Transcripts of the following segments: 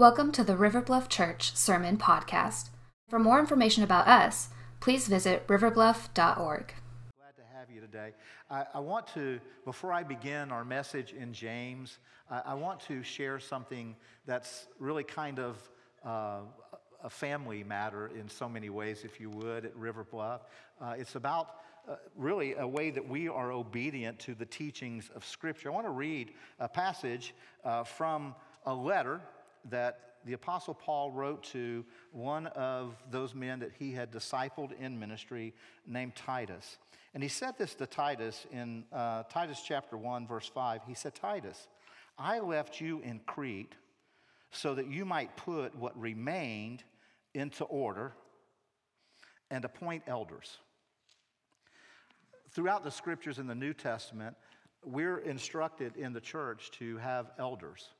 Welcome to the River Bluff Church Sermon Podcast. For more information about us, please visit riverbluff.org. Glad to have you today. I, I want to, before I begin our message in James, I, I want to share something that's really kind of uh, a family matter in so many ways, if you would, at River Bluff. Uh, it's about uh, really a way that we are obedient to the teachings of Scripture. I want to read a passage uh, from a letter that the Apostle Paul wrote to one of those men that he had discipled in ministry named Titus. And he said this to Titus in uh, Titus chapter 1, verse 5. He said, Titus, I left you in Crete so that you might put what remained into order and appoint elders. Throughout the scriptures in the New Testament, we're instructed in the church to have elders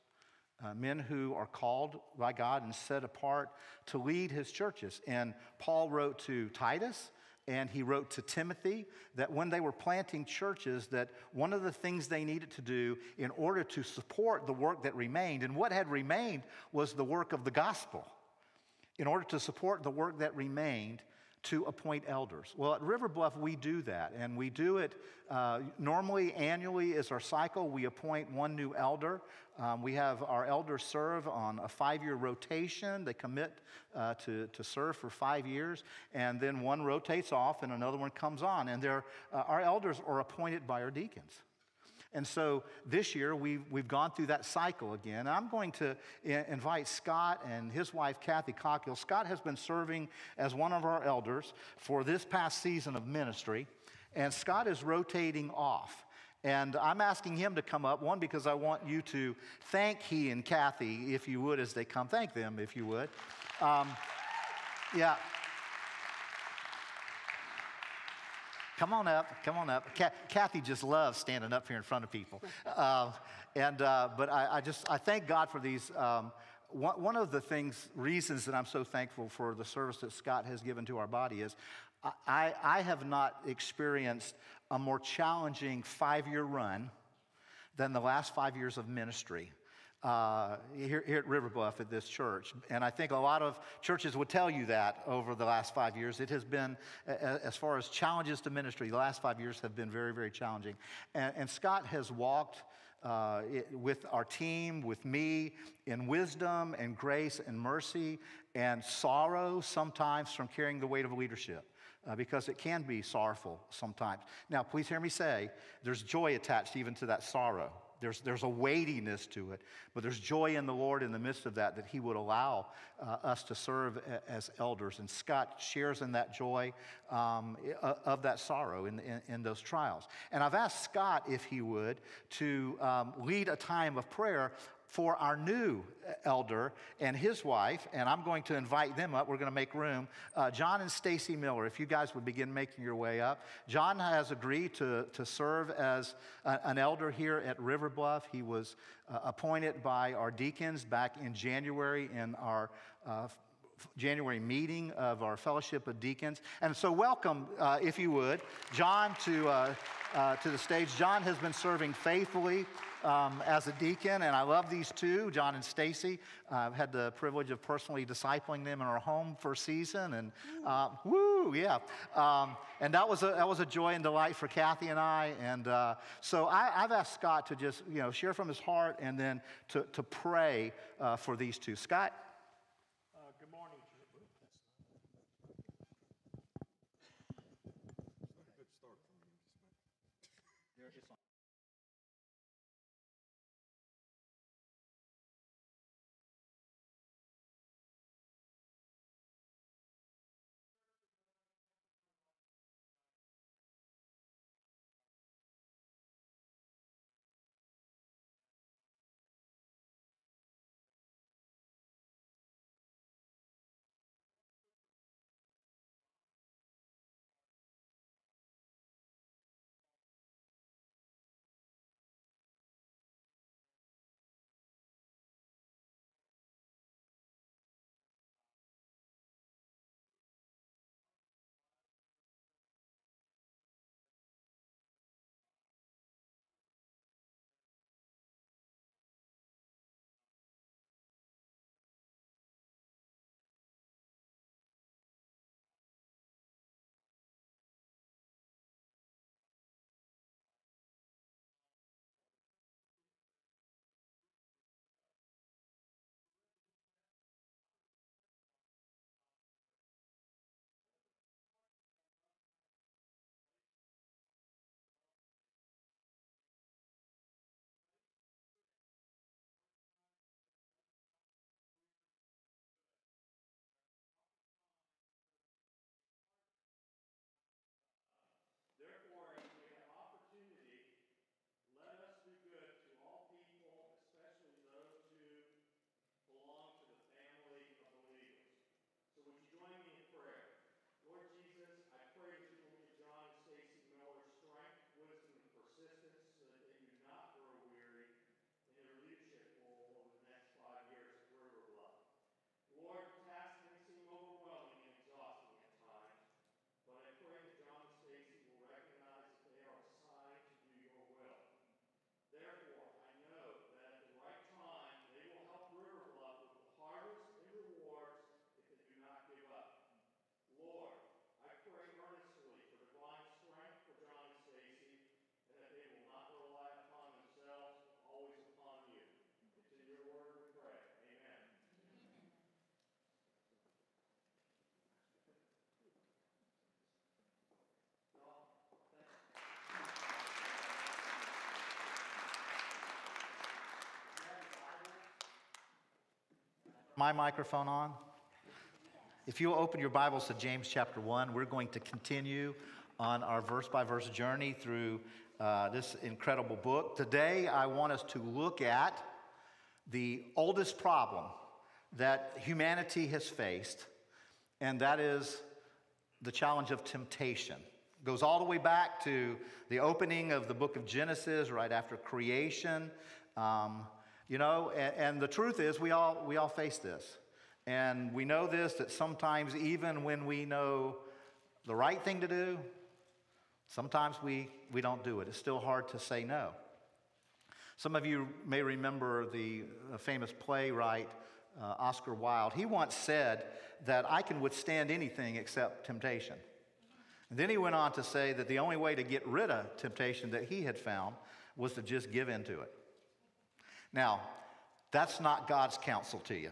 uh, men who are called by God and set apart to lead his churches. And Paul wrote to Titus and he wrote to Timothy that when they were planting churches that one of the things they needed to do in order to support the work that remained and what had remained was the work of the gospel. In order to support the work that remained, to appoint elders. Well, at River Bluff, we do that, and we do it uh, normally annually is our cycle. We appoint one new elder. Um, we have our elders serve on a five year rotation. They commit uh, to, to serve for five years, and then one rotates off and another one comes on. And uh, our elders are appointed by our deacons. And so this year we've, we've gone through that cycle again. I'm going to invite Scott and his wife, Kathy Cockill. Scott has been serving as one of our elders for this past season of ministry, and Scott is rotating off. And I'm asking him to come up, one, because I want you to thank he and Kathy, if you would, as they come. Thank them, if you would. Um, yeah. Come on up, come on up. Kathy just loves standing up here in front of people. Uh, and, uh, but I, I, just, I thank God for these. Um, one, one of the things, reasons that I'm so thankful for the service that Scott has given to our body is I, I have not experienced a more challenging five year run than the last five years of ministry uh, here, here, at River Bluff at this church. And I think a lot of churches would tell you that over the last five years. It has been, as far as challenges to ministry, the last five years have been very, very challenging. And, and Scott has walked uh, it, with our team, with me, in wisdom and grace and mercy and sorrow sometimes from carrying the weight of leadership. Uh, because it can be sorrowful sometimes. Now, please hear me say there's joy attached even to that sorrow. There's, there's a weightiness to it, but there's joy in the Lord in the midst of that, that He would allow uh, us to serve a, as elders. And Scott shares in that joy um, of that sorrow in, in, in, those trials. And I've asked Scott if he would to um, lead a time of prayer for our new elder and his wife, and I'm going to invite them up. We're going to make room. Uh, John and Stacy Miller, if you guys would begin making your way up. John has agreed to, to serve as a, an elder here at River Bluff. He was uh, appointed by our deacons back in January in our uh, January meeting of our Fellowship of Deacons. And so, welcome, uh, if you would, John to, uh, uh, to the stage. John has been serving faithfully um, as a deacon, and I love these two, John and Stacy. Uh, I've had the privilege of personally discipling them in our home for a season, and uh, woo, yeah. Um, and that was, a, that was a joy and delight for Kathy and I. And uh, so I, have asked Scott to just, you know, share from his heart and then to, to pray uh, for these two. Scott? My microphone on? If you open your Bibles to James chapter 1, we're going to continue on our verse by verse journey through uh, this incredible book. Today, I want us to look at the oldest problem that humanity has faced, and that is the challenge of temptation. It goes all the way back to the opening of the book of Genesis, right after creation. Um, you know, and, and the truth is, we all, we all face this. And we know this that sometimes, even when we know the right thing to do, sometimes we, we don't do it. It's still hard to say no. Some of you may remember the famous playwright uh, Oscar Wilde. He once said that I can withstand anything except temptation. And then he went on to say that the only way to get rid of temptation that he had found was to just give in to it. Now, that's not God's counsel to you.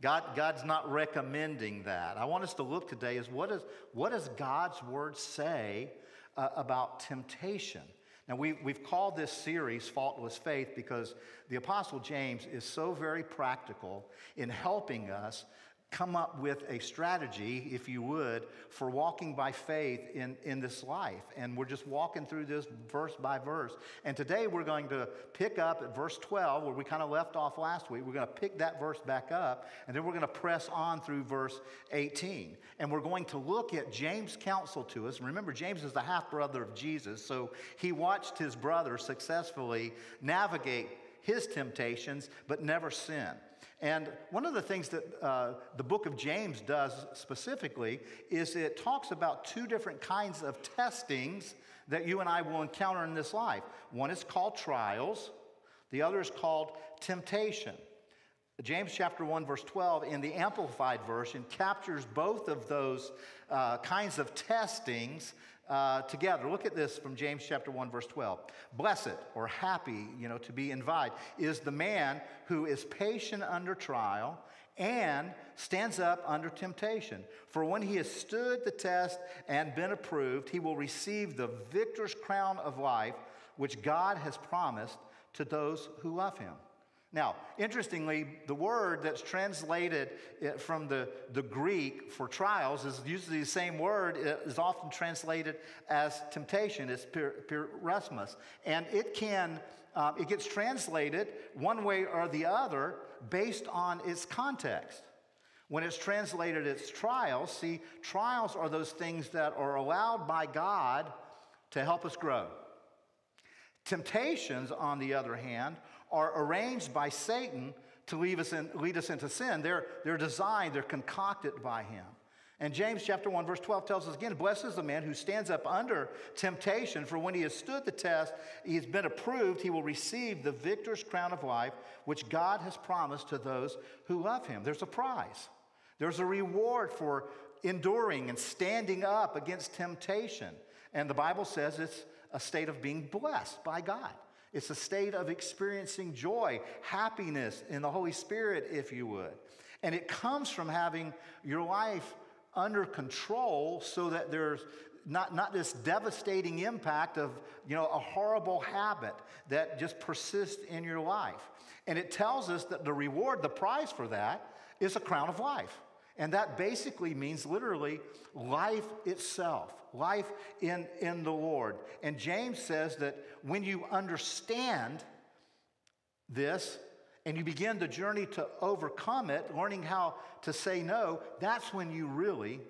God, God's not recommending that. I want us to look today is what, is, what does God's word say uh, about temptation? Now, we, we've called this series Faultless Faith because the Apostle James is so very practical in helping us come up with a strategy, if you would, for walking by faith in, in this life. And we're just walking through this verse by verse. And today we're going to pick up at verse 12, where we kind of left off last week. We're going to pick that verse back up, and then we're going to press on through verse 18. And we're going to look at James' counsel to us. Remember, James is the half brother of Jesus, so he watched his brother successfully navigate his temptations, but never sin. And one of the things that uh, the book of James does specifically is it talks about two different kinds of testings that you and I will encounter in this life. One is called trials, the other is called temptation. James chapter 1, verse 12, in the Amplified Version, captures both of those uh, kinds of testings uh, together. Look at this from James chapter 1, verse 12. Blessed or happy, you know, to be invited, is the man who is patient under trial and stands up under temptation. For when he has stood the test and been approved, he will receive the victor's crown of life, which God has promised to those who love him. Now, interestingly, the word that's translated eh, from the, the Greek for trials is usually the same word, it is often translated as temptation. It's peirasmos. And it can, um, it gets translated one way or the other based on its context. When it's translated as trials, see, trials are those things that are allowed by God to help us grow. Temptations, on the other hand, are arranged by Satan to lead us, in, lead us into sin. They're, they're designed, they're concocted by him. And James chapter 1, verse 12 tells us again, Blessed is the man who stands up under temptation, for when he has stood the test, he has been approved, he will receive the victor's crown of life, which God has promised to those who love him. There's a prize, there's a reward for enduring and standing up against temptation. And the Bible says it's a state of being blessed by God. It's a state of experiencing joy, happiness in the Holy Spirit, if you would. And it comes from having your life under control so that there's not, not this devastating impact of you know a horrible habit that just persists in your life. And it tells us that the reward the prize for that is a crown of life. And that basically means literally life itself, life in, in the Lord. And James says that when you understand this and you begin the journey to overcome it, learning how to say no, that's when you really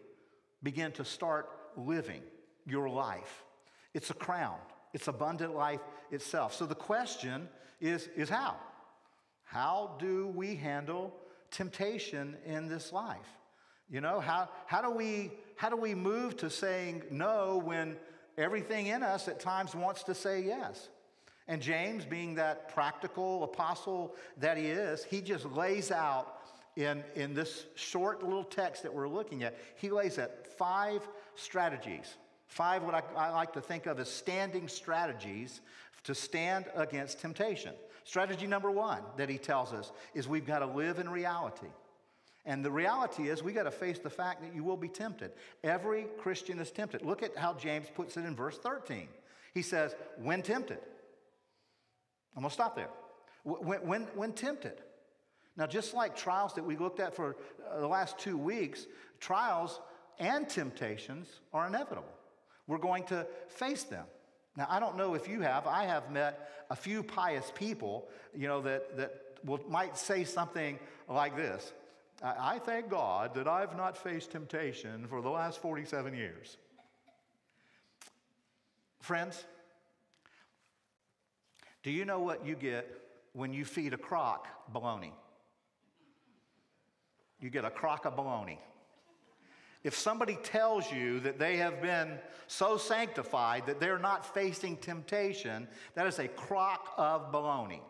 begin to start living your life. It's a crown, it's abundant life itself. So the question is, is how? How do we handle temptation in this life. You know, how, how, do we, how do we move to saying no when everything in us at times wants to say yes? And James, being that practical apostle that he is, he just lays out in, in this short little text that we're looking at, he lays out five strategies. Five, what I, I like to think of as standing strategies to stand against temptation. Strategy number one that he tells us is we've got to live in reality. And the reality is, we got to face the fact that you will be tempted. Every Christian is tempted. Look at how James puts it in verse 13. He says, when tempted. I'm going to stop there. When, when, when tempted. Now, just like trials that we looked at for uh, the last two weeks, trials and temptations are inevitable. We're going to face them. Now, I don't know if you have. I have met a few pious people, you know, that, that will, might say something like this I, thank God that I've not faced temptation for the last 47 years. Friends, do you know what you get when you feed a croc bologna? You get a crock of bologna. If somebody tells you that they have been so sanctified that they're not facing temptation, that is a crock of baloney.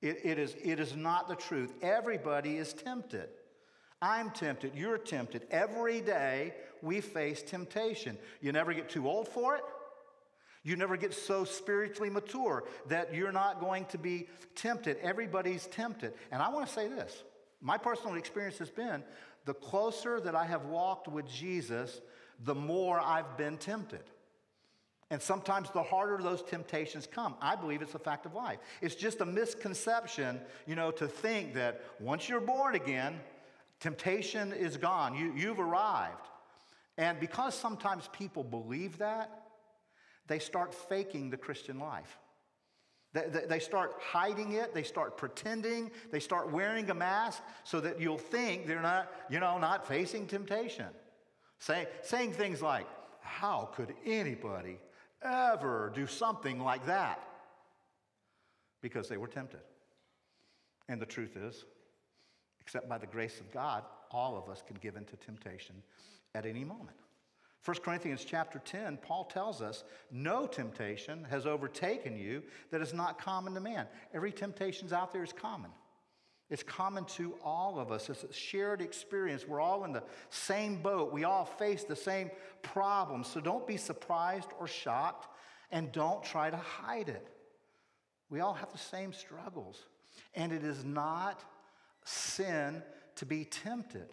It, it, is, it is not the truth. Everybody is tempted. I'm tempted. You're tempted. Every day we face temptation. You never get too old for it. You never get so spiritually mature that you're not going to be tempted. Everybody's tempted. And I want to say this my personal experience has been the closer that I have walked with Jesus, the more I've been tempted. And sometimes the harder those temptations come. I believe it's a fact of life. It's just a misconception, you know, to think that once you're born again, temptation is gone. You, you've arrived. And because sometimes people believe that, they start faking the Christian life. They, they start hiding it. They start pretending. They start wearing a mask so that you'll think they're not, you know, not facing temptation. Say, saying things like, how could anybody ever do something like that? Because they were tempted. And the truth is, except by the grace of God, all of us can give into temptation at any moment. 1 Corinthians chapter 10, Paul tells us, No temptation has overtaken you that is not common to man. Every temptation's out there is common. It's common to all of us. It's a shared experience. We're all in the same boat. We all face the same problems. So don't be surprised or shocked and don't try to hide it. We all have the same struggles. And it is not sin to be tempted.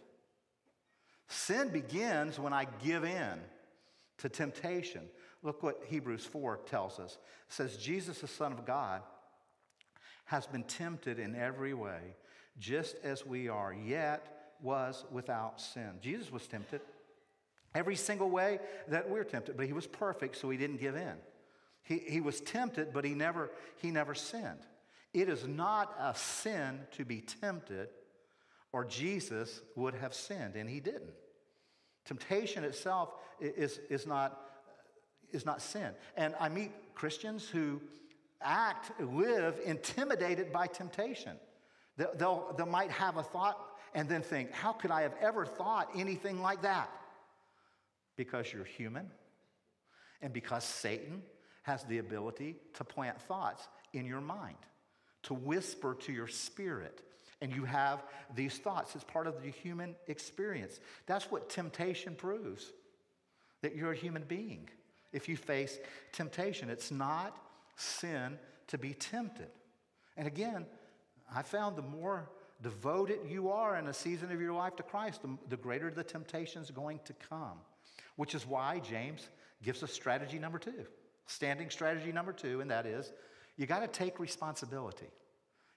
Sin begins when I give in to temptation. Look what Hebrews 4 tells us. It says, Jesus, the Son of God, has been tempted in every way, just as we are, yet was without sin. Jesus was tempted every single way that we're tempted, but he was perfect, so he didn't give in. He, he was tempted, but he never, he never sinned. It is not a sin to be tempted or Jesus would have sinned, and he didn't. Temptation itself is, is, not, is not sin. And I meet Christians who act, live intimidated by temptation. They'll, they might have a thought and then think, how could I have ever thought anything like that? Because you're human and because Satan has the ability to plant thoughts in your mind, to whisper to your spirit, and you have these thoughts. It's part of the human experience. That's what temptation proves that you're a human being. If you face temptation, it's not sin to be tempted. And again, I found the more devoted you are in a season of your life to Christ, the, the greater the temptation is going to come. Which is why James gives us strategy number two, standing strategy number two, and that is you got to take responsibility.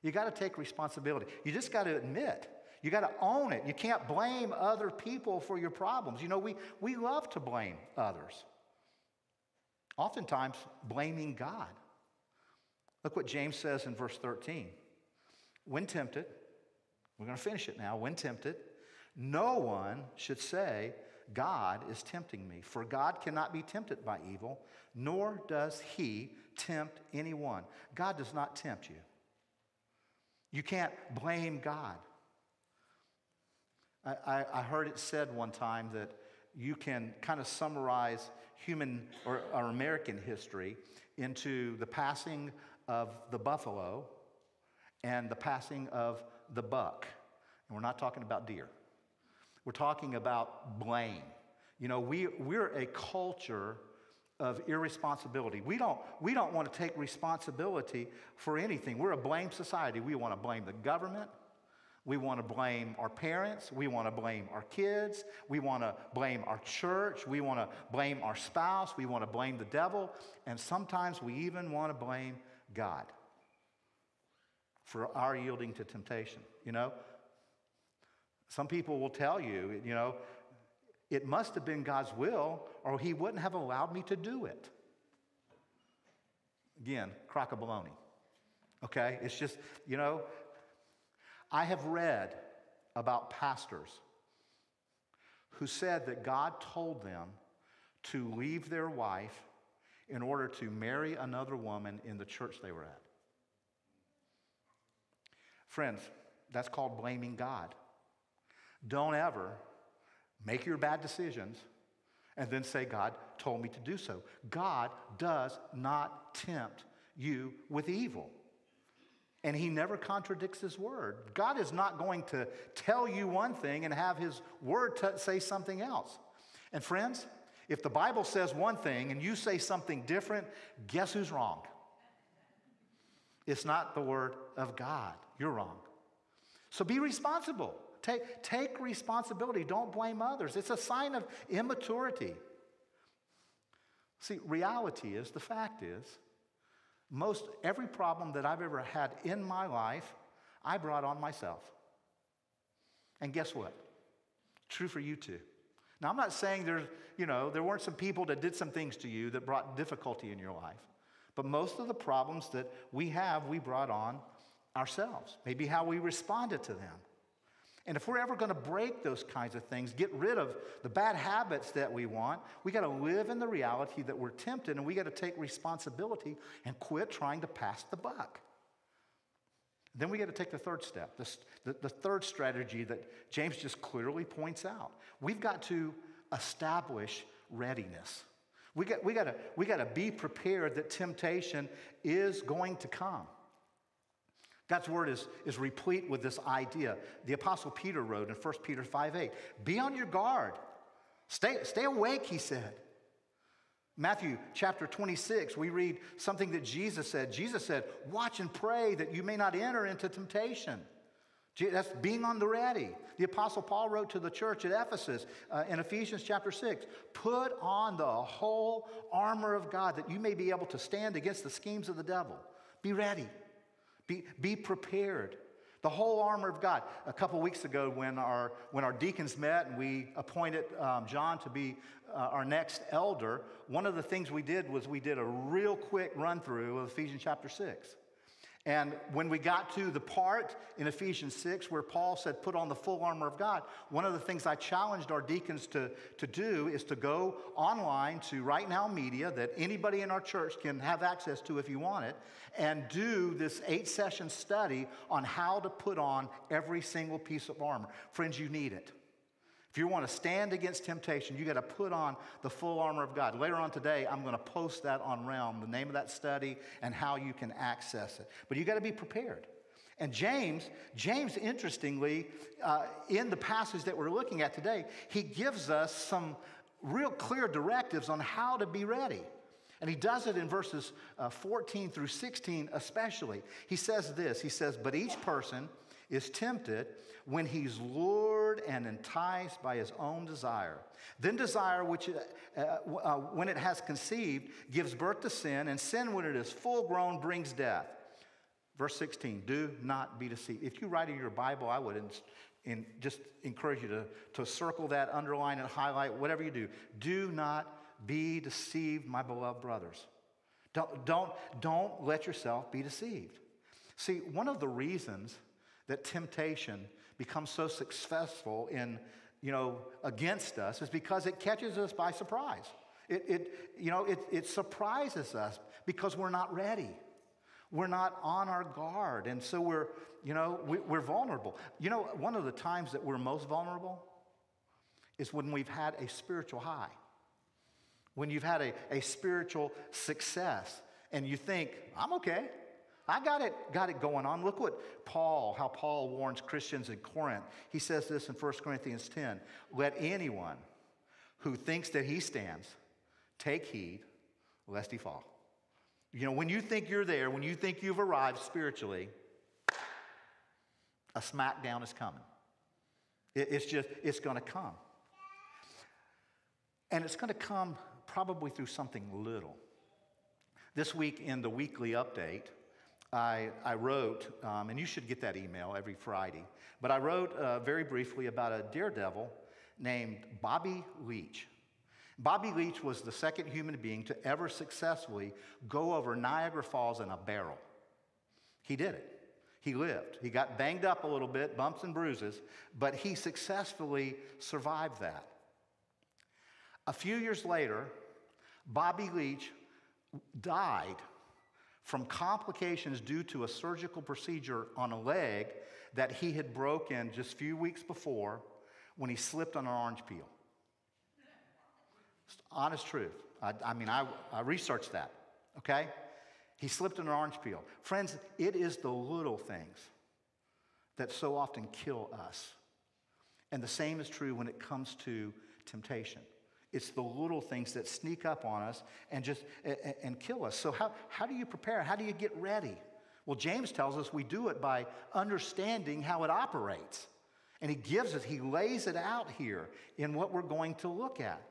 You got to take responsibility. You just got to admit. You got to own it. You can't blame other people for your problems. You know, we, we love to blame others, oftentimes blaming God. Look what James says in verse 13. When tempted, we're going to finish it now. When tempted, no one should say, God is tempting me. For God cannot be tempted by evil, nor does he tempt anyone. God does not tempt you. You can't blame God. I, I, I heard it said one time that you can kind of summarize human or, or American history into the passing of the buffalo and the passing of the buck. And we're not talking about deer. We're talking about blame. You know, we, we're a culture of irresponsibility. We don't, we don't want to take responsibility for anything. We're a blame society. We want to blame the government. We want to blame our parents. We want to blame our kids. We want to blame our church. We want to blame our spouse. We want to blame the devil. And sometimes we even want to blame God for our yielding to temptation. you know. Some people will tell you, you know, it must have been God's will, or He wouldn't have allowed me to do it. Again, crock of baloney. Okay? It's just, you know, I have read about pastors who said that God told them to leave their wife in order to marry another woman in the church they were at. Friends, that's called blaming God. Don't ever make your bad decisions and then say, God told me to do so. God does not tempt you with evil. And he never contradicts his word. God is not going to tell you one thing and have his word say something else. And friends, if the Bible says one thing and you say something different, guess who's wrong? It's not the word of God. You're wrong. So be responsible. Take, take responsibility. Don't blame others. It's a sign of immaturity. See, reality is, the fact is, most every problem that I've ever had in my life, I brought on myself. And guess what? True for you too. Now, I'm not saying there's, you know, there weren't some people that did some things to you that brought difficulty in your life. But most of the problems that we have, we brought on ourselves. Maybe how we responded to them. And if we're ever going to break those kinds of things, get rid of the bad habits that we want, we got to live in the reality that we're tempted and we got to take responsibility and quit trying to pass the buck. Then we got to take the third step, the, the, the, third strategy that James just clearly points out. We've got to establish readiness. We got, we got, to, we got to be prepared that temptation is going to come. God's word is, is replete with this idea. The Apostle Peter wrote in 1 Peter 5 8, Be on your guard. Stay, stay awake, he said. Matthew chapter 26, we read something that Jesus said. Jesus said, Watch and pray that you may not enter into temptation. That's being on the ready. The Apostle Paul wrote to the church at Ephesus uh, in Ephesians chapter 6 Put on the whole armor of God that you may be able to stand against the schemes of the devil. Be ready. Be, be prepared. The whole armor of God. A couple weeks ago, when our, when our deacons met and we appointed um, John to be uh, our next elder, one of the things we did was we did a real quick run through of Ephesians chapter 6. And when we got to the part in Ephesians 6 where Paul said, put on the full armor of God, one of the things I challenged our deacons to, to do is to go online to Right Now Media that anybody in our church can have access to if you want it, and do this eight session study on how to put on every single piece of armor. Friends, you need it. If you want to stand against temptation, you got to put on the full armor of God. Later on today, I'm going to post that on Realm, the name of that study and how you can access it. But you got to be prepared. And James, James, interestingly, uh, in the passage that we're looking at today, he gives us some real clear directives on how to be ready. And he does it in verses uh, 14 through 16, especially. He says this He says, But each person is tempted when he's lured and enticed by his own desire. Then desire, which uh, uh, when it has conceived, gives birth to sin, and sin, when it is full grown, brings death. Verse 16, do not be deceived. If you write in your Bible, I would in, in, just encourage you to, to circle that, underline it, highlight, whatever you do. Do not be deceived, my beloved brothers. Don't, don't, don't let yourself be deceived. See, one of the reasons that temptation becomes so successful in, you know, against us is because it catches us by surprise. It, it you know, it, it surprises us because we're not ready. We're not on our guard. And so we're, you know, we, we're vulnerable. You know, one of the times that we're most vulnerable is when we've had a spiritual high, when you've had a, a spiritual success, and you think, I'm okay. I got it, got it going on. Look what Paul, how Paul warns Christians in Corinth. He says this in 1 Corinthians 10 Let anyone who thinks that he stands take heed lest he fall. You know, when you think you're there, when you think you've arrived spiritually, a smackdown is coming. it's just, it's going to come. And it's going to come probably through something little. This week in the weekly update, I, I wrote, um, and you should get that email every Friday, but I wrote uh, very briefly about a daredevil named Bobby Leach. Bobby Leach was the second human being to ever successfully go over Niagara Falls in a barrel. He did it. He lived. He got banged up a little bit, bumps and bruises, but he successfully survived that. A few years later, Bobby Leach died from complications due to a surgical procedure on a leg that he had broken just a few weeks before when he slipped on an orange peel. Honest truth. I, I mean, I, I researched that, okay? He slipped on an orange peel. Friends, it is the little things that so often kill us. And the same is true when it comes to temptation. It's the little things that sneak up on us and just and, kill us. So how, how do you prepare? How do you get ready? Well, James tells us we do it by understanding how it operates. And he gives us, he lays it out here in what we're going to look at.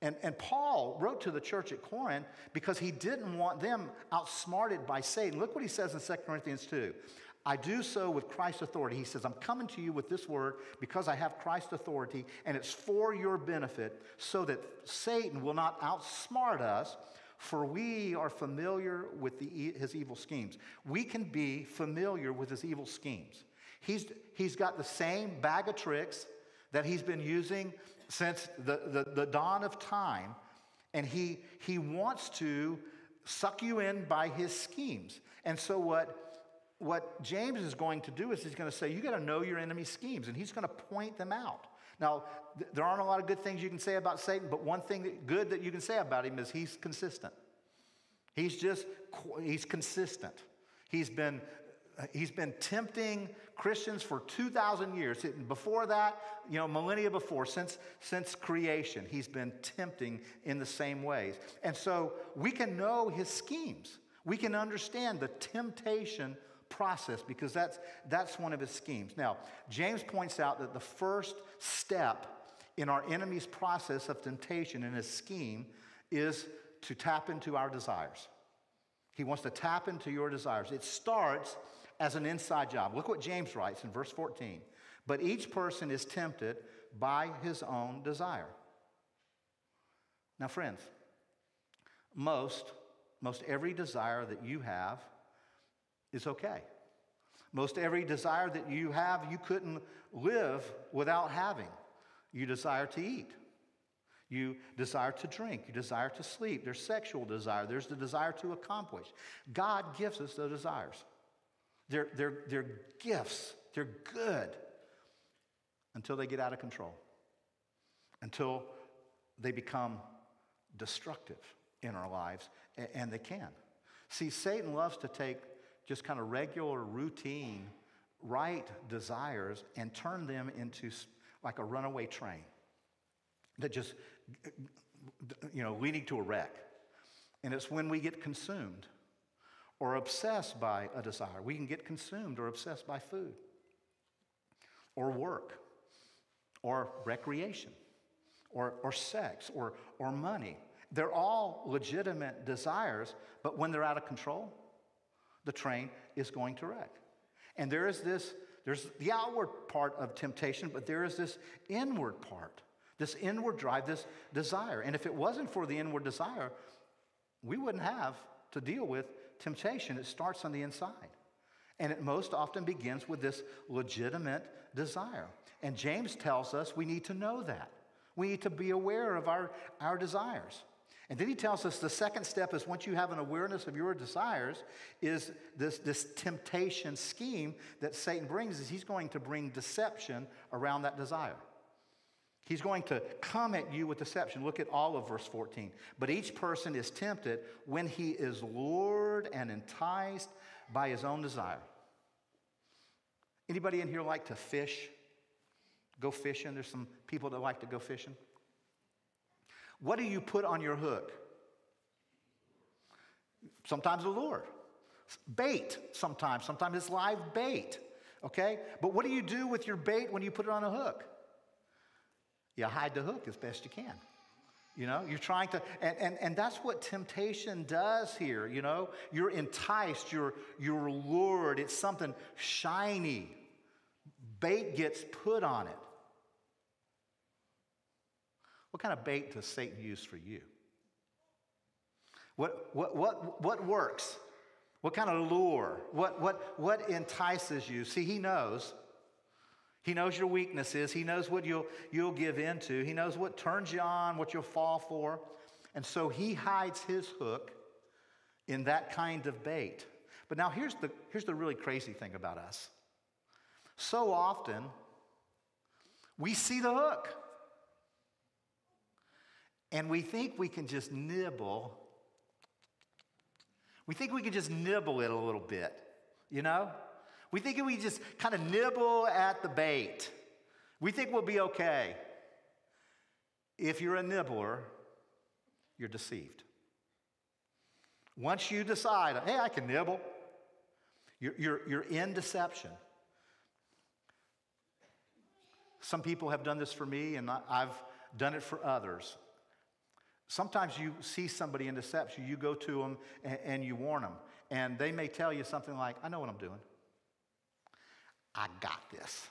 And, and Paul wrote to the church at Corinth because he didn't want them outsmarted by Satan. Look what he says in 2 Corinthians 2. I do so with Christ's authority. He says, I'm coming to you with this word because I have Christ's authority, and it's for your benefit, so that Satan will not outsmart us, for we are familiar with the, his evil schemes. We can be familiar with his evil schemes. He's, he's got the same bag of tricks that he's been using since the, the, the dawn of time, and he, he wants to suck you in by his schemes. And so, what what James is going to do is he's going to say, You got to know your enemy's schemes, and he's going to point them out. Now, th- there aren't a lot of good things you can say about Satan, but one thing that, good that you can say about him is he's consistent. He's just, he's consistent. He's been, he's been tempting Christians for 2,000 years. Before that, you know, millennia before, since, since creation, he's been tempting in the same ways. And so we can know his schemes. We can understand the temptation process because that's, that's one of his schemes. Now, James points out that the first step in our enemy's process of temptation and his scheme is to tap into our desires. He wants to tap into your desires. It starts as an inside job. Look what James writes in verse 14. But each person is tempted by his own desire. Now, friends, most, most every desire that you have is okay. Most every desire that you have, you couldn't live without having. You desire to eat. You desire to drink. You desire to sleep. There's sexual desire. There's the desire to accomplish. God gives us the desires. They're, they're, they're gifts. They're good until they get out of control, until they become destructive in our lives, and they can. See, Satan loves to take just kind of regular, routine, right desires and turn them into like a runaway train that just, you know, leading to a wreck. And it's when we get consumed or obsessed by a desire. We can get consumed or obsessed by food or work or recreation or, or sex or, or money. They're all legitimate desires, but when they're out of control, the train is going to wreck. And there is this, there's the outward part of temptation, but there is this inward part, this inward drive, this desire. And if it wasn't for the inward desire, we wouldn't have to deal with temptation. It starts on the inside. And it most often begins with this legitimate desire. And James tells us we need to know that. We need to be aware of our, our desires. And then he tells us the second step is once you have an awareness of your desires, is this, this temptation scheme that Satan brings, is he's going to bring deception around that desire. He's going to come at you with deception. Look at all of verse 14. But each person is tempted when he is lured and enticed by his own desire. Anybody in here like to fish? Go fishing? There's some people that like to go fishing. What do you put on your hook? Sometimes a lure. Bait, sometimes. Sometimes it's live bait. Okay? But what do you do with your bait when you put it on a hook? You hide the hook as best you can. You know, you're trying to, and, and, and that's what temptation does here. You know, you're enticed, you're, you're lured. It's something shiny. Bait gets put on it. What kind of bait does Satan use for you? What, what, what, what works? What kind of lure? What, what, what entices you? See, he knows. He knows your weaknesses. He knows what you'll, you'll give into. He knows what turns you on, what you'll fall for. And so he hides his hook in that kind of bait. But now here's the, here's the really crazy thing about us. So often, we see the hook. And we think we can just nibble we think we can just nibble it a little bit, you know? We think we just kind of nibble at the bait. We think we'll be okay. If you're a nibbler, you're deceived. Once you decide, hey, I can nibble, you're, you're, you're in deception. Some people have done this for me, and I've done it for others. Sometimes you see somebody in deception, you go to them and, and, you warn them, and they may tell you something like, I know what I'm doing. I got this.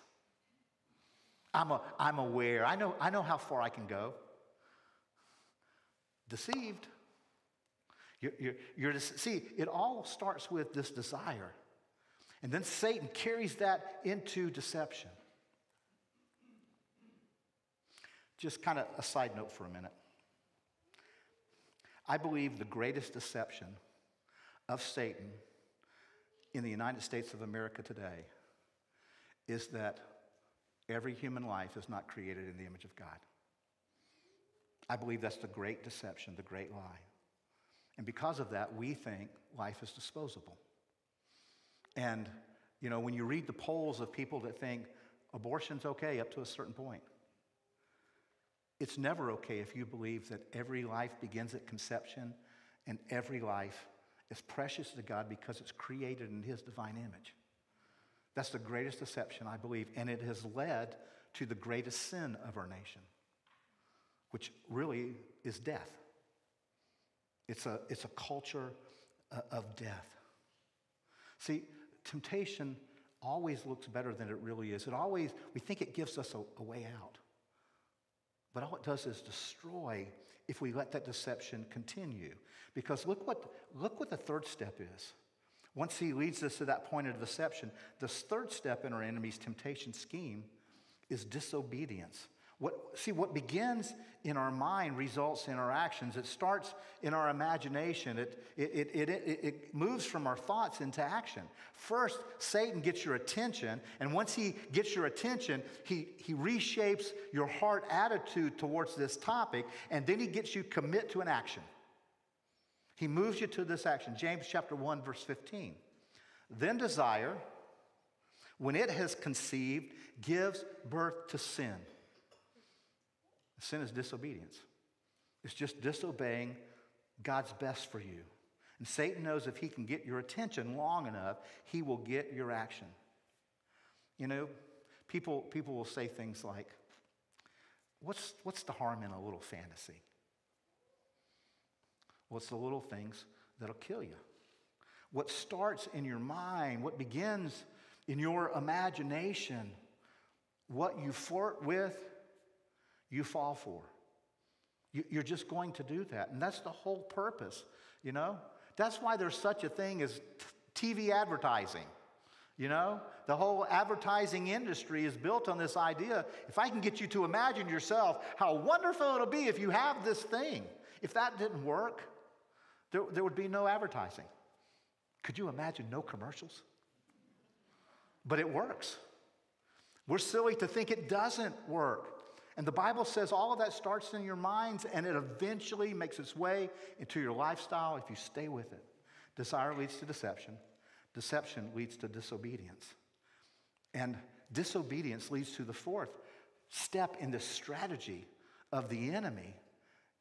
I'm, a, I'm aware. I know, I know how far I can go. Deceived. You're, you're, you're, see, it all starts with this desire. And then Satan carries that into deception. Just kind of a side note for a minute. I believe the greatest deception of Satan in the United States of America today is that every human life is not created in the image of God. I believe that's the great deception, the great lie. And because of that, we think life is disposable. And, you know, when you read the polls of people that think abortion's okay up to a certain point, it's never okay if you believe that every life begins at conception and every life is precious to God because it's created in His divine image. That's the greatest deception, I believe, and it has led to the greatest sin of our nation, which really is death. It's a, it's a culture uh, of death. See, temptation always looks better than it really is. It always, we think it gives us a, a way out. But all it does is destroy if we let that deception continue. Because look what, look what the third step is. Once he leads us to that point of deception, the third step in our enemy's temptation scheme is disobedience. What, see, what begins in our mind results in our actions. It starts in our imagination. It, it, it, it, it moves from our thoughts into action. First, Satan gets your attention, and once he gets your attention, he, he reshapes your heart attitude towards this topic, and then he gets you commit to an action. He moves you to this action. James chapter 1, verse 15. Then desire, when it has conceived, gives birth to sin. Sin is disobedience. It's just disobeying God's best for you. And Satan knows if he can get your attention long enough, he will get your action. You know, people, people will say things like, what's, what's the harm in a little fantasy? What's well, the little things that'll kill you? What starts in your mind, what begins in your imagination, what you flirt with, you fall for. You're just going to do that. And that's the whole purpose, you know? That's why there's such a thing as TV advertising. You know, the whole advertising industry is built on this idea if I can get you to imagine yourself how wonderful it'll be if you have this thing. If that didn't work, there, there would be no advertising. Could you imagine no commercials? But it works. We're silly to think it doesn't work. And the Bible says all of that starts in your minds and it eventually makes its way into your lifestyle if you stay with it. Desire leads to deception, deception leads to disobedience. And disobedience leads to the fourth step in the strategy of the enemy.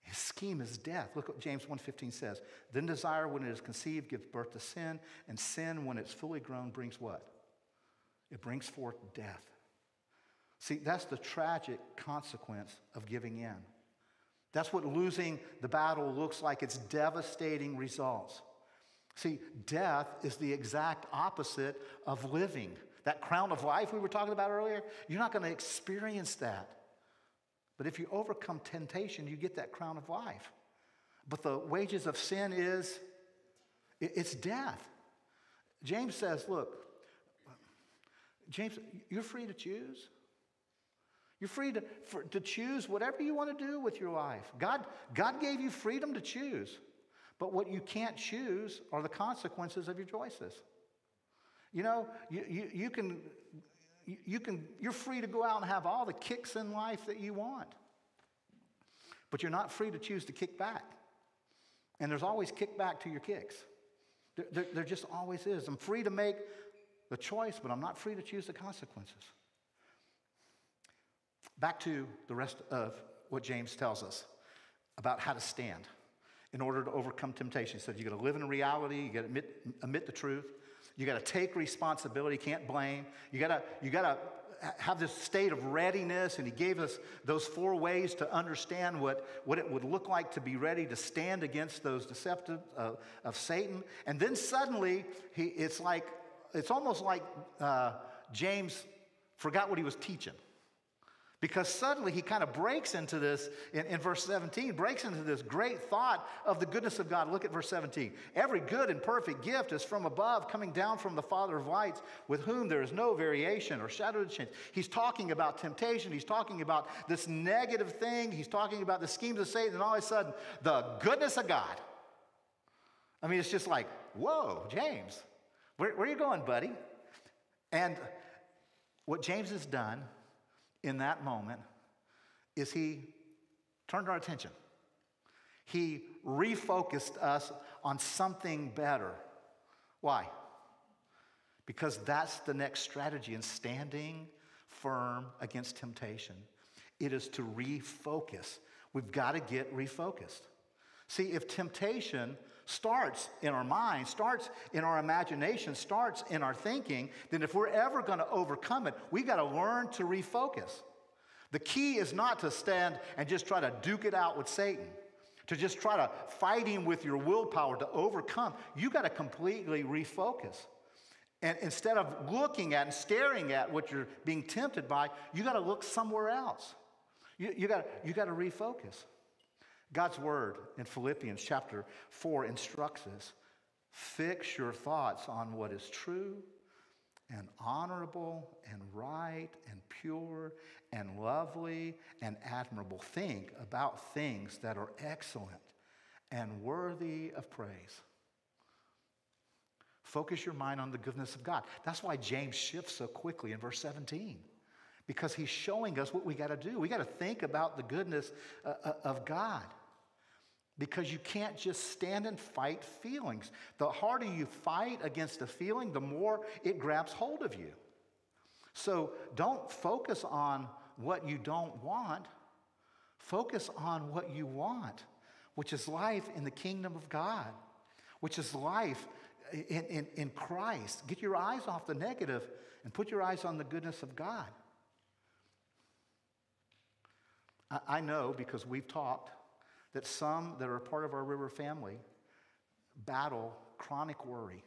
His scheme is death. Look what James 1:15 says. Then desire when it is conceived gives birth to sin, and sin when it's fully grown brings what? It brings forth death. See, that's the tragic consequence of giving in. That's what losing the battle looks like. It's devastating results. See, death is the exact opposite of living. That crown of life we were talking about earlier, you're not going to experience that. But if you overcome temptation, you get that crown of life. But the wages of sin is it's death. James says, look, James, you're free to choose. You're free to, for, to choose whatever you want to do with your life. God, God gave you freedom to choose. But what you can't choose are the consequences of your choices. You know, you, you, you can, you can, you're free to go out and have all the kicks in life that you want. But you're not free to choose to kick back. And there's always kickback to your kicks. There, there, there just always is. I'm free to make the choice, but I'm not free to choose the consequences. Back to the rest of what James tells us about how to stand in order to overcome temptation. He said, You got to live in reality, you got to admit, admit the truth, you got to take responsibility, can't blame. You got to you got to have this state of readiness, and he gave us those four ways to understand what, what it would look like to be ready to stand against those deceptive uh, of Satan. And then suddenly, he, it's like it's almost like uh, James forgot what he was teaching. Because suddenly he kind of breaks into this, in, in, verse 17, breaks into this great thought of the goodness of God. Look at verse 17. Every good and perfect gift is from above, coming down from the Father of lights, with whom there is no variation or shadow of change. He's talking about temptation. He's talking about this negative thing. He's talking about the schemes of Satan, and all of a sudden, the goodness of God. I mean, it's just like, whoa, James, where, where are you going, buddy? And what James has done in that moment is he turned our attention. He refocused us on something better. Why? Because that's the next strategy in standing firm against temptation. It is to refocus. We've got to get refocused. See, if temptation starts in our mind, starts in our imagination, starts in our thinking, then if we're ever going to overcome it, we've got to learn to refocus. The key is not to stand and just try to duke it out with Satan, to just try to fight him with your willpower to overcome. You've got to completely refocus. And instead of looking at and staring at what you're being tempted by, you got to look somewhere else. You, you got you to refocus. God's word in Philippians chapter 4 instructs us fix your thoughts on what is true and honorable and right and pure and lovely and admirable. Think about things that are excellent and worthy of praise. Focus your mind on the goodness of God. That's why James shifts so quickly in verse 17 because he's showing us what we got to do. We got to think about the goodness uh, uh, of God. Because you can't just stand and fight feelings. The harder you fight against a feeling, the more it grabs hold of you. So don't focus on what you don't want, focus on what you want, which is life in the kingdom of God, which is life in, in, in Christ. Get your eyes off the negative and put your eyes on the goodness of God. I, know because we've talked that some that are part of our river family battle chronic worry.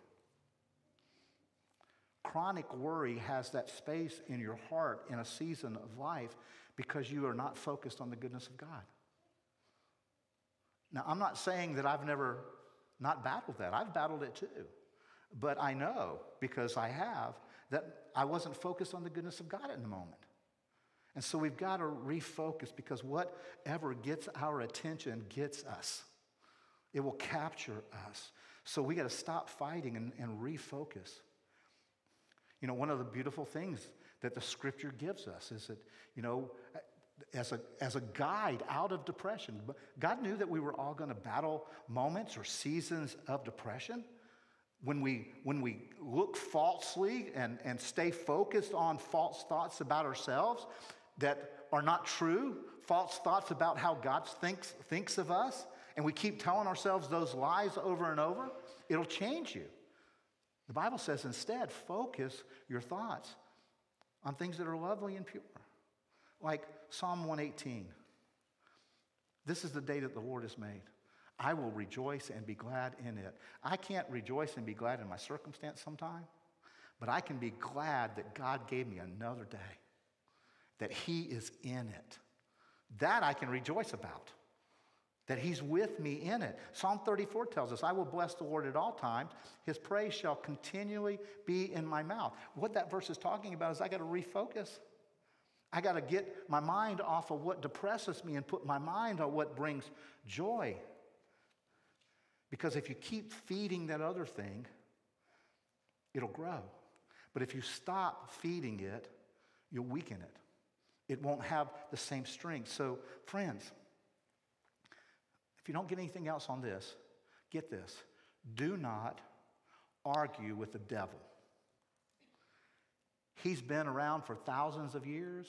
Chronic worry has that space in your heart in a season of life because you are not focused on the goodness of God. Now, I'm not saying that I've never not battled that. I've battled it too. But I know, because I have, that I wasn't focused on the goodness of God in the moment. And so we've got to refocus because whatever gets our attention gets us. It will capture us. So we got to stop fighting and, and refocus. You know, one of the beautiful things that the scripture gives us is that, you know, as a, as a guide out of depression, God knew that we were all going to battle moments or seasons of depression. When we, when we look falsely and, and stay focused on false thoughts about ourselves that are not true, false thoughts about how God thinks, thinks of us, and we keep telling ourselves those lies over and over, it'll change you. The Bible says instead, focus your thoughts on things that are lovely and pure. Like Psalm 118. This is the day that the Lord has made. I will rejoice and be glad in it. I can't rejoice and be glad in my circumstance sometime, but I can be glad that God gave me another day, that He is in it. That I can rejoice about, that He's with me in it. Psalm 34 tells us, I will bless the Lord at all times. His praise shall continually be in my mouth. What that verse is talking about is I got to refocus. I got to get my mind off of what depresses me and put my mind on what brings joy. Because if you keep feeding that other thing, it'll grow. But if you stop feeding it, you'll weaken it. It won't have the same strength. So, friends, if you don't get anything else on this, get this. Do not argue with the devil. He's been around for thousands of years.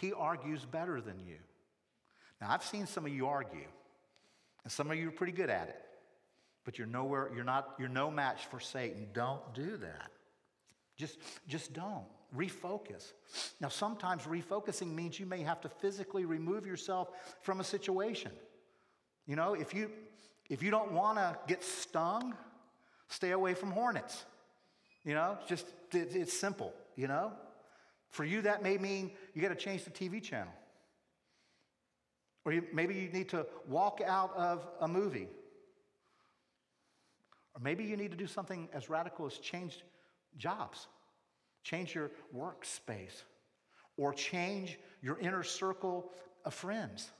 He argues better than you. Now, I've seen some of you argue, and some of you are pretty good at it, but you're nowhere, you're not, you're no match for Satan. Don't do that. Just, just don't. Refocus. Now, sometimes refocusing means you may have to physically remove yourself from a situation. You know, if you if you don't want to get stung, stay away from hornets. You know, just it, it's simple, you know? For you, that may mean you got to change the TV channel. Or you, maybe you need to walk out of a movie. Or maybe you need to do something as radical as change jobs, change your workspace, or change your inner circle of friends.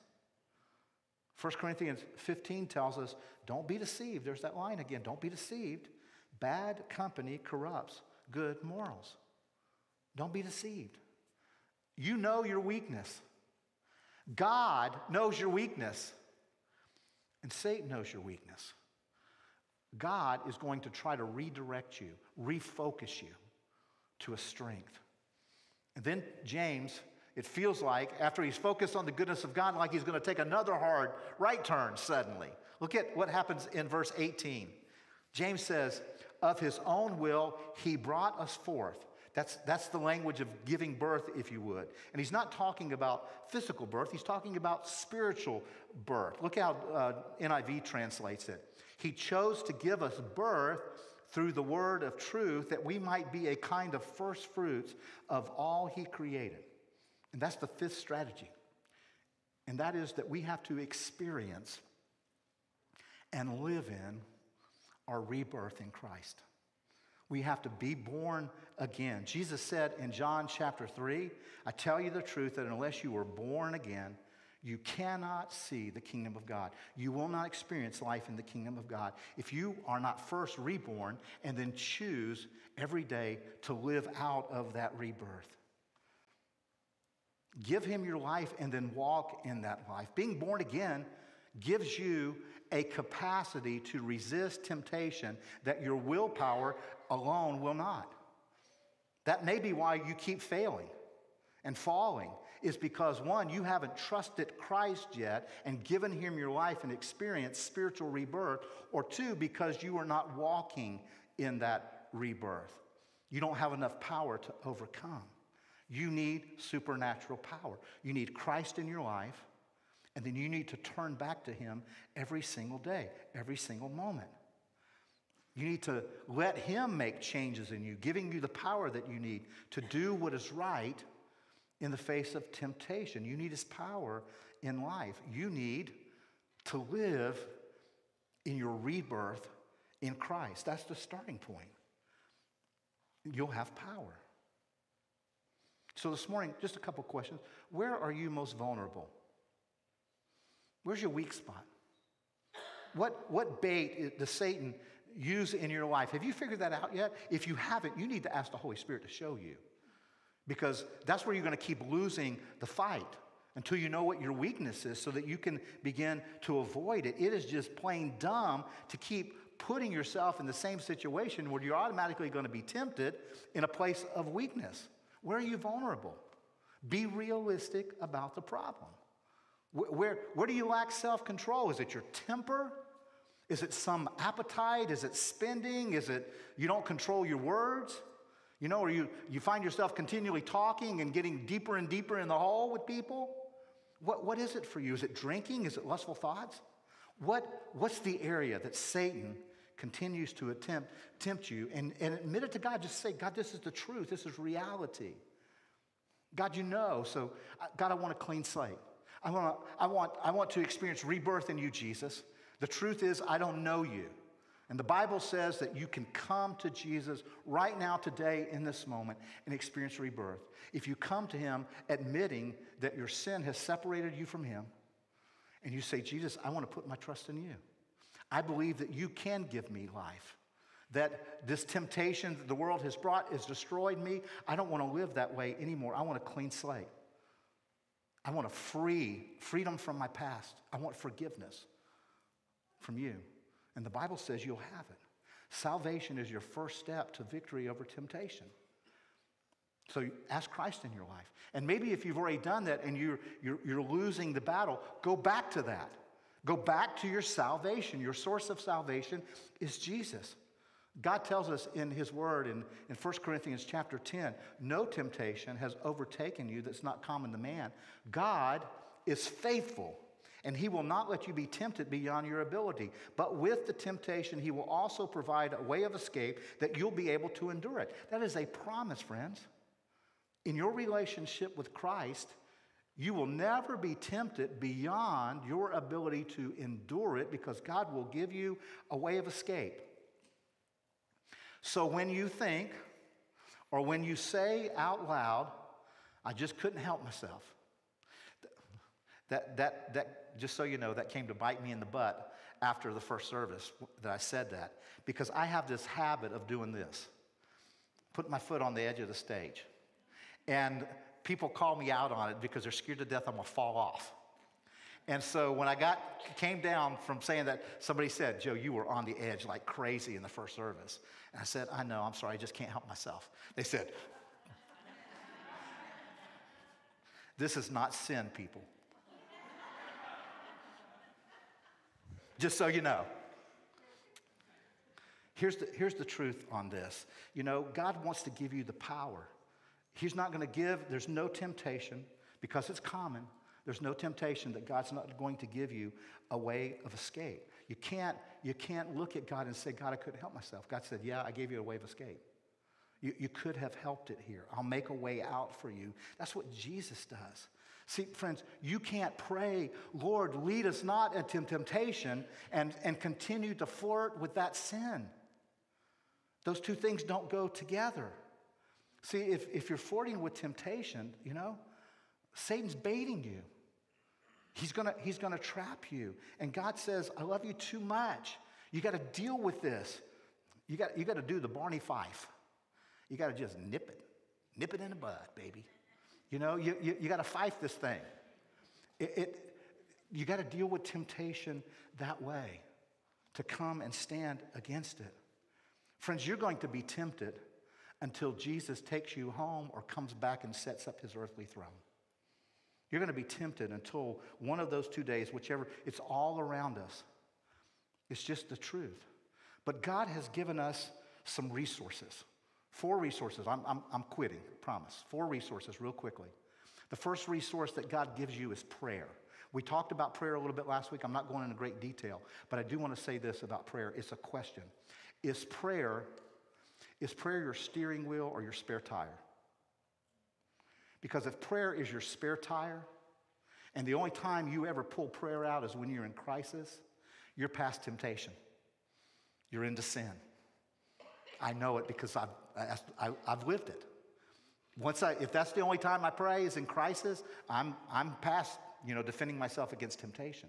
1 Corinthians 15 tells us, don't be deceived. There's that line again. Don't be deceived. Bad company corrupts good morals. Don't be deceived. You know your weakness. God knows your weakness. And Satan knows your weakness. God is going to try to redirect you, refocus you to a strength. And then James, it feels like, after he's focused on the goodness of God, like he's going to take another hard right turn suddenly. Look at what happens in verse 18. James says, Of his own will, he brought us forth. That's, that's the language of giving birth, if you would. And he's not talking about physical birth, he's talking about spiritual birth. Look how uh, NIV translates it. He chose to give us birth through the word of truth that we might be a kind of first fruits of all he created. And that's the fifth strategy. And that is that we have to experience and live in our rebirth in Christ. We have to be born again. Jesus said in John chapter 3, I tell you the truth that unless you are born again, you cannot see the kingdom of God. You will not experience life in the kingdom of God if you are not first reborn and then choose every day to live out of that rebirth. Give him your life and then walk in that life. Being born again gives you a capacity to resist temptation that your willpower alone will not. That may be why you keep failing and falling, is because one, you haven't trusted Christ yet and given him your life and experienced spiritual rebirth, or two, because you are not walking in that rebirth. You don't have enough power to overcome. You need supernatural power. You need Christ in your life and then you need to turn back to Him every single day, every single moment. You need to let Him make changes in you, giving you the power that you need to do what is right in the face of temptation. You need His power in life. You need to live in your rebirth in Christ. That's the starting point. You'll have power. So, this morning, just a couple questions. Where are you most vulnerable? Where's your weak spot? What, what bait does Satan use in your life? Have you figured that out yet? If you haven't, you need to ask the Holy Spirit to show you. Because that's where you're going to keep losing the fight until you know what your weakness is so that you can begin to avoid it. It is just plain dumb to keep putting yourself in the same situation where you're automatically going to be tempted in a place of weakness. Where are you vulnerable? Be realistic about the problem. Where, where do you lack self control? Is it your temper? Is it some appetite? Is it spending? Is it you don't control your words? You know, or you, you find yourself continually talking and getting deeper and deeper in the hole with people? What, what is it for you? Is it drinking? Is it lustful thoughts? What, what's the area that Satan continues to attempt tempt you? And, and admit it to God. Just say, God, this is the truth. This is reality. God, you know. So, uh, God, I want a clean slate. I want, I, want, I want to experience rebirth in you, Jesus. The truth is, I don't know you. And the Bible says that you can come to Jesus right now, today, in this moment, and experience rebirth. If you come to Him admitting that your sin has separated you from Him, and you say, Jesus, I want to put my trust in you. I believe that you can give me life. That this temptation that the world has brought has destroyed me. I don't want to live that way anymore. I want a clean slate. I want a free freedom from my past. I want forgiveness from you. And the Bible says you'll have it. Salvation is your first step to victory over temptation. So ask Christ in your life. And maybe if you've already done that and you're, you're, you're losing the battle, go back to that. Go back to your salvation. Your source of salvation is Jesus. God tells us in His Word in, in 1 Corinthians chapter 10 no temptation has overtaken you that's not common to man. God is faithful, and He will not let you be tempted beyond your ability. But with the temptation, He will also provide a way of escape that you'll be able to endure it. That is a promise, friends. In your relationship with Christ, you will never be tempted beyond your ability to endure it because God will give you a way of escape. So when you think or when you say out loud, I just couldn't help myself. That, that, that, just so you know, that came to bite me in the butt after the first service that I said that. Because I have this habit of doing this putting my foot on the edge of the stage. And people call me out on it because they're scared to death I'm gonna fall off. And so when I got came down from saying that, somebody said, Joe, you were on the edge like crazy in the first service. And I said, I know, I'm sorry, I just can't help myself. They said, This is not sin, people. Just so you know. Here's the, here's the truth on this. You know, God wants to give you the power. He's not going to give, there's no temptation because it's common. There's no temptation that God's not going to give you a way of escape. You can't, you can't look at God and say, God, I couldn't help myself. God said, Yeah, I gave you a way of escape. You, you could have helped it here. I'll make a way out for you. That's what Jesus does. See, friends, you can't pray, Lord, lead us not into temptation, and, and continue to flirt with that sin. Those two things don't go together. See, if, if you're flirting with temptation, you know, Satan's baiting you. He's gonna, he's gonna trap you. And God says, I love you too much. You gotta deal with this. You got, you gotta do the Barney Fife. You gotta just nip it, nip it in the bud, baby. You know, you, you, you gotta fight this thing. It, it, you gotta deal with temptation that way to come and stand against it. Friends, you're going to be tempted until Jesus takes you home or comes back and sets up his earthly throne. You're going to be tempted until one of those two days, whichever, it's all around us. It's just the truth. But God has given us some resources. Four resources. I'm, I'm, I'm quitting, promise. Four resources, real quickly. The first resource that God gives you is prayer. We talked about prayer a little bit last week. I'm not going into great detail, but I do want to say this about prayer. It's a question. Is prayer, is prayer your steering wheel or your spare tire? Because if prayer is your spare tire, and the only time you ever pull prayer out is when you're in crisis, you're past temptation. You're into sin. I know it because I've, I, have lived it. Once I, if that's the only time I pray is in crisis, I'm, I'm past, you know, defending myself against temptation.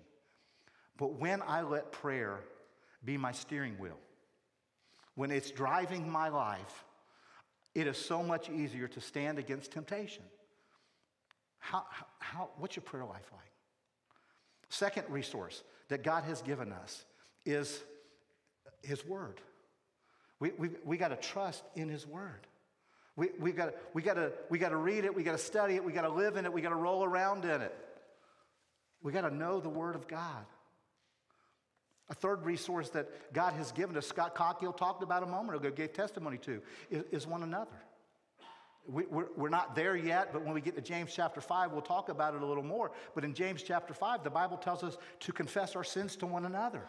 But when I let prayer be my steering wheel, when it's driving my life, it is so much easier to stand against temptation. How, how, what's your prayer life like? Second resource that God has given us is His Word. We, we, we got to trust in His Word. We, we got we gotta, we gotta read it, we got to study it, we got to live in it, we got to roll around in it. We got to know the Word of God. A third resource that God has given us, Scott Cockill talked about a moment ago, gave testimony to, is, is one another. We, we're, we're not there yet, but when we get to James chapter 5, we'll talk about it a little more. But in James chapter 5, the Bible tells us to confess our sins to one another.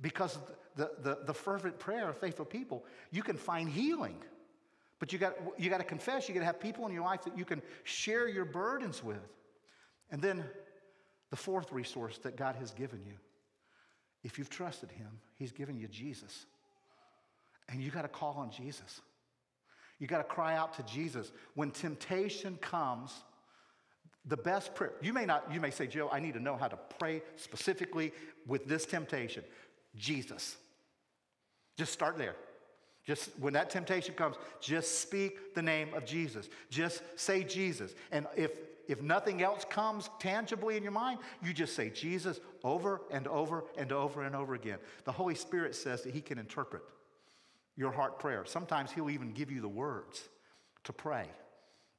Because the, the, the fervent prayer of faithful people, you can find healing. But you got, you got to confess, you got to have people in your life that you can share your burdens with. And then the fourth resource that God has given you, if you've trusted Him, He's given you Jesus. And you got to call on Jesus. You got to cry out to Jesus. When temptation comes, the best prayer, you may not, you may say, Joe, I need to know how to pray specifically with this temptation. Jesus. Just start there. Just when that temptation comes, just speak the name of Jesus. Just say Jesus. And if if nothing else comes tangibly in your mind, you just say Jesus over and over and over and over again. The Holy Spirit says that He can interpret your heart prayer. Sometimes He'll even give you the words to pray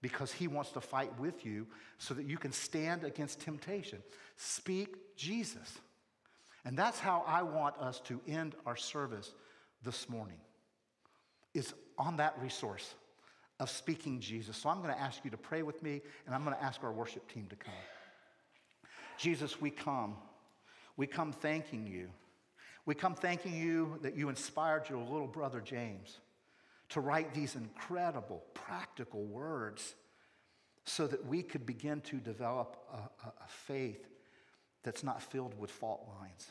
because He wants to fight with you so that you can stand against temptation. Speak Jesus. And that's how I want us to end our service this morning, is on that resource of speaking Jesus. So I'm going to ask you to pray with me, and I'm going to ask our worship team to come. Jesus, we come. We come thanking you. We come thanking you that you inspired your little brother James to write these incredible, practical words so that we could begin to develop a, a, a faith that's not filled with fault lines,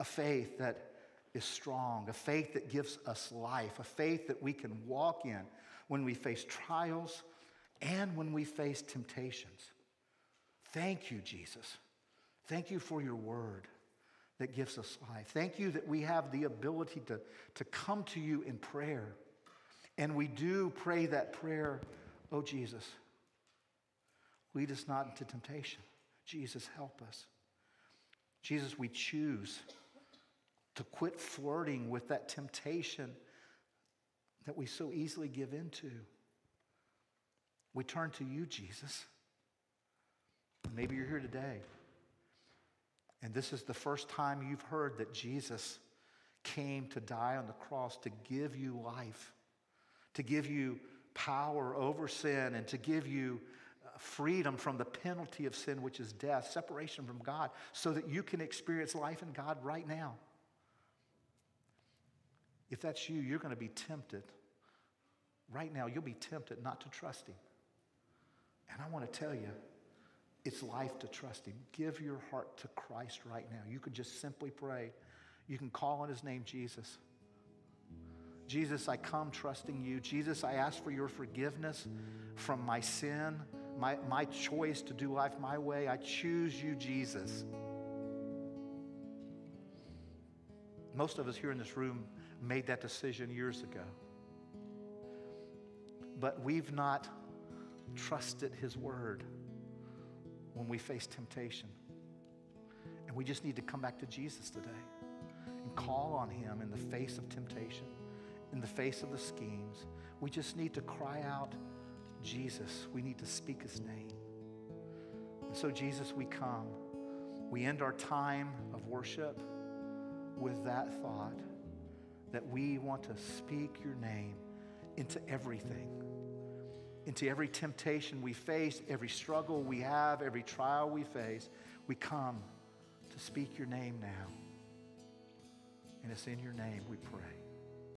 a faith that is strong, a faith that gives us life, a faith that we can walk in when we face trials and when we face temptations. Thank you, Jesus. Thank you for your word that gives us life. Thank you that we have the ability to, to come to you in prayer. And we do pray that prayer, oh Jesus, lead us not into temptation. Jesus, help us. Jesus, we choose to quit flirting with that temptation that we so easily give into. We turn to you, Jesus. Maybe you're here today, and this is the first time you've heard that Jesus came to die on the cross to give you life, to give you power over sin, and to give you freedom from the penalty of sin, which is death, separation from God, so that you can experience life in God right now. If that's you, you're going to be tempted right now, you'll be tempted not to trust Him. And I want to tell you, it's life to trust Him. Give your heart to Christ right now. You can just simply pray. You can call on His name, Jesus. Jesus, I come trusting you. Jesus, I ask for your forgiveness from my sin, my, my choice to do life my way. I choose you, Jesus. Most of us here in this room made that decision years ago but we've not trusted His word when we face temptation. And we just need to come back to Jesus today and call on Him in the face of temptation, in the face of the schemes. We just need to cry out, Jesus. We need to speak His name. And so, Jesus, we come. We end our time of worship with that thought that we want to speak your name into everything into every temptation we face, every struggle we have, every trial we face. We come to speak your name now. And it's in your name we pray.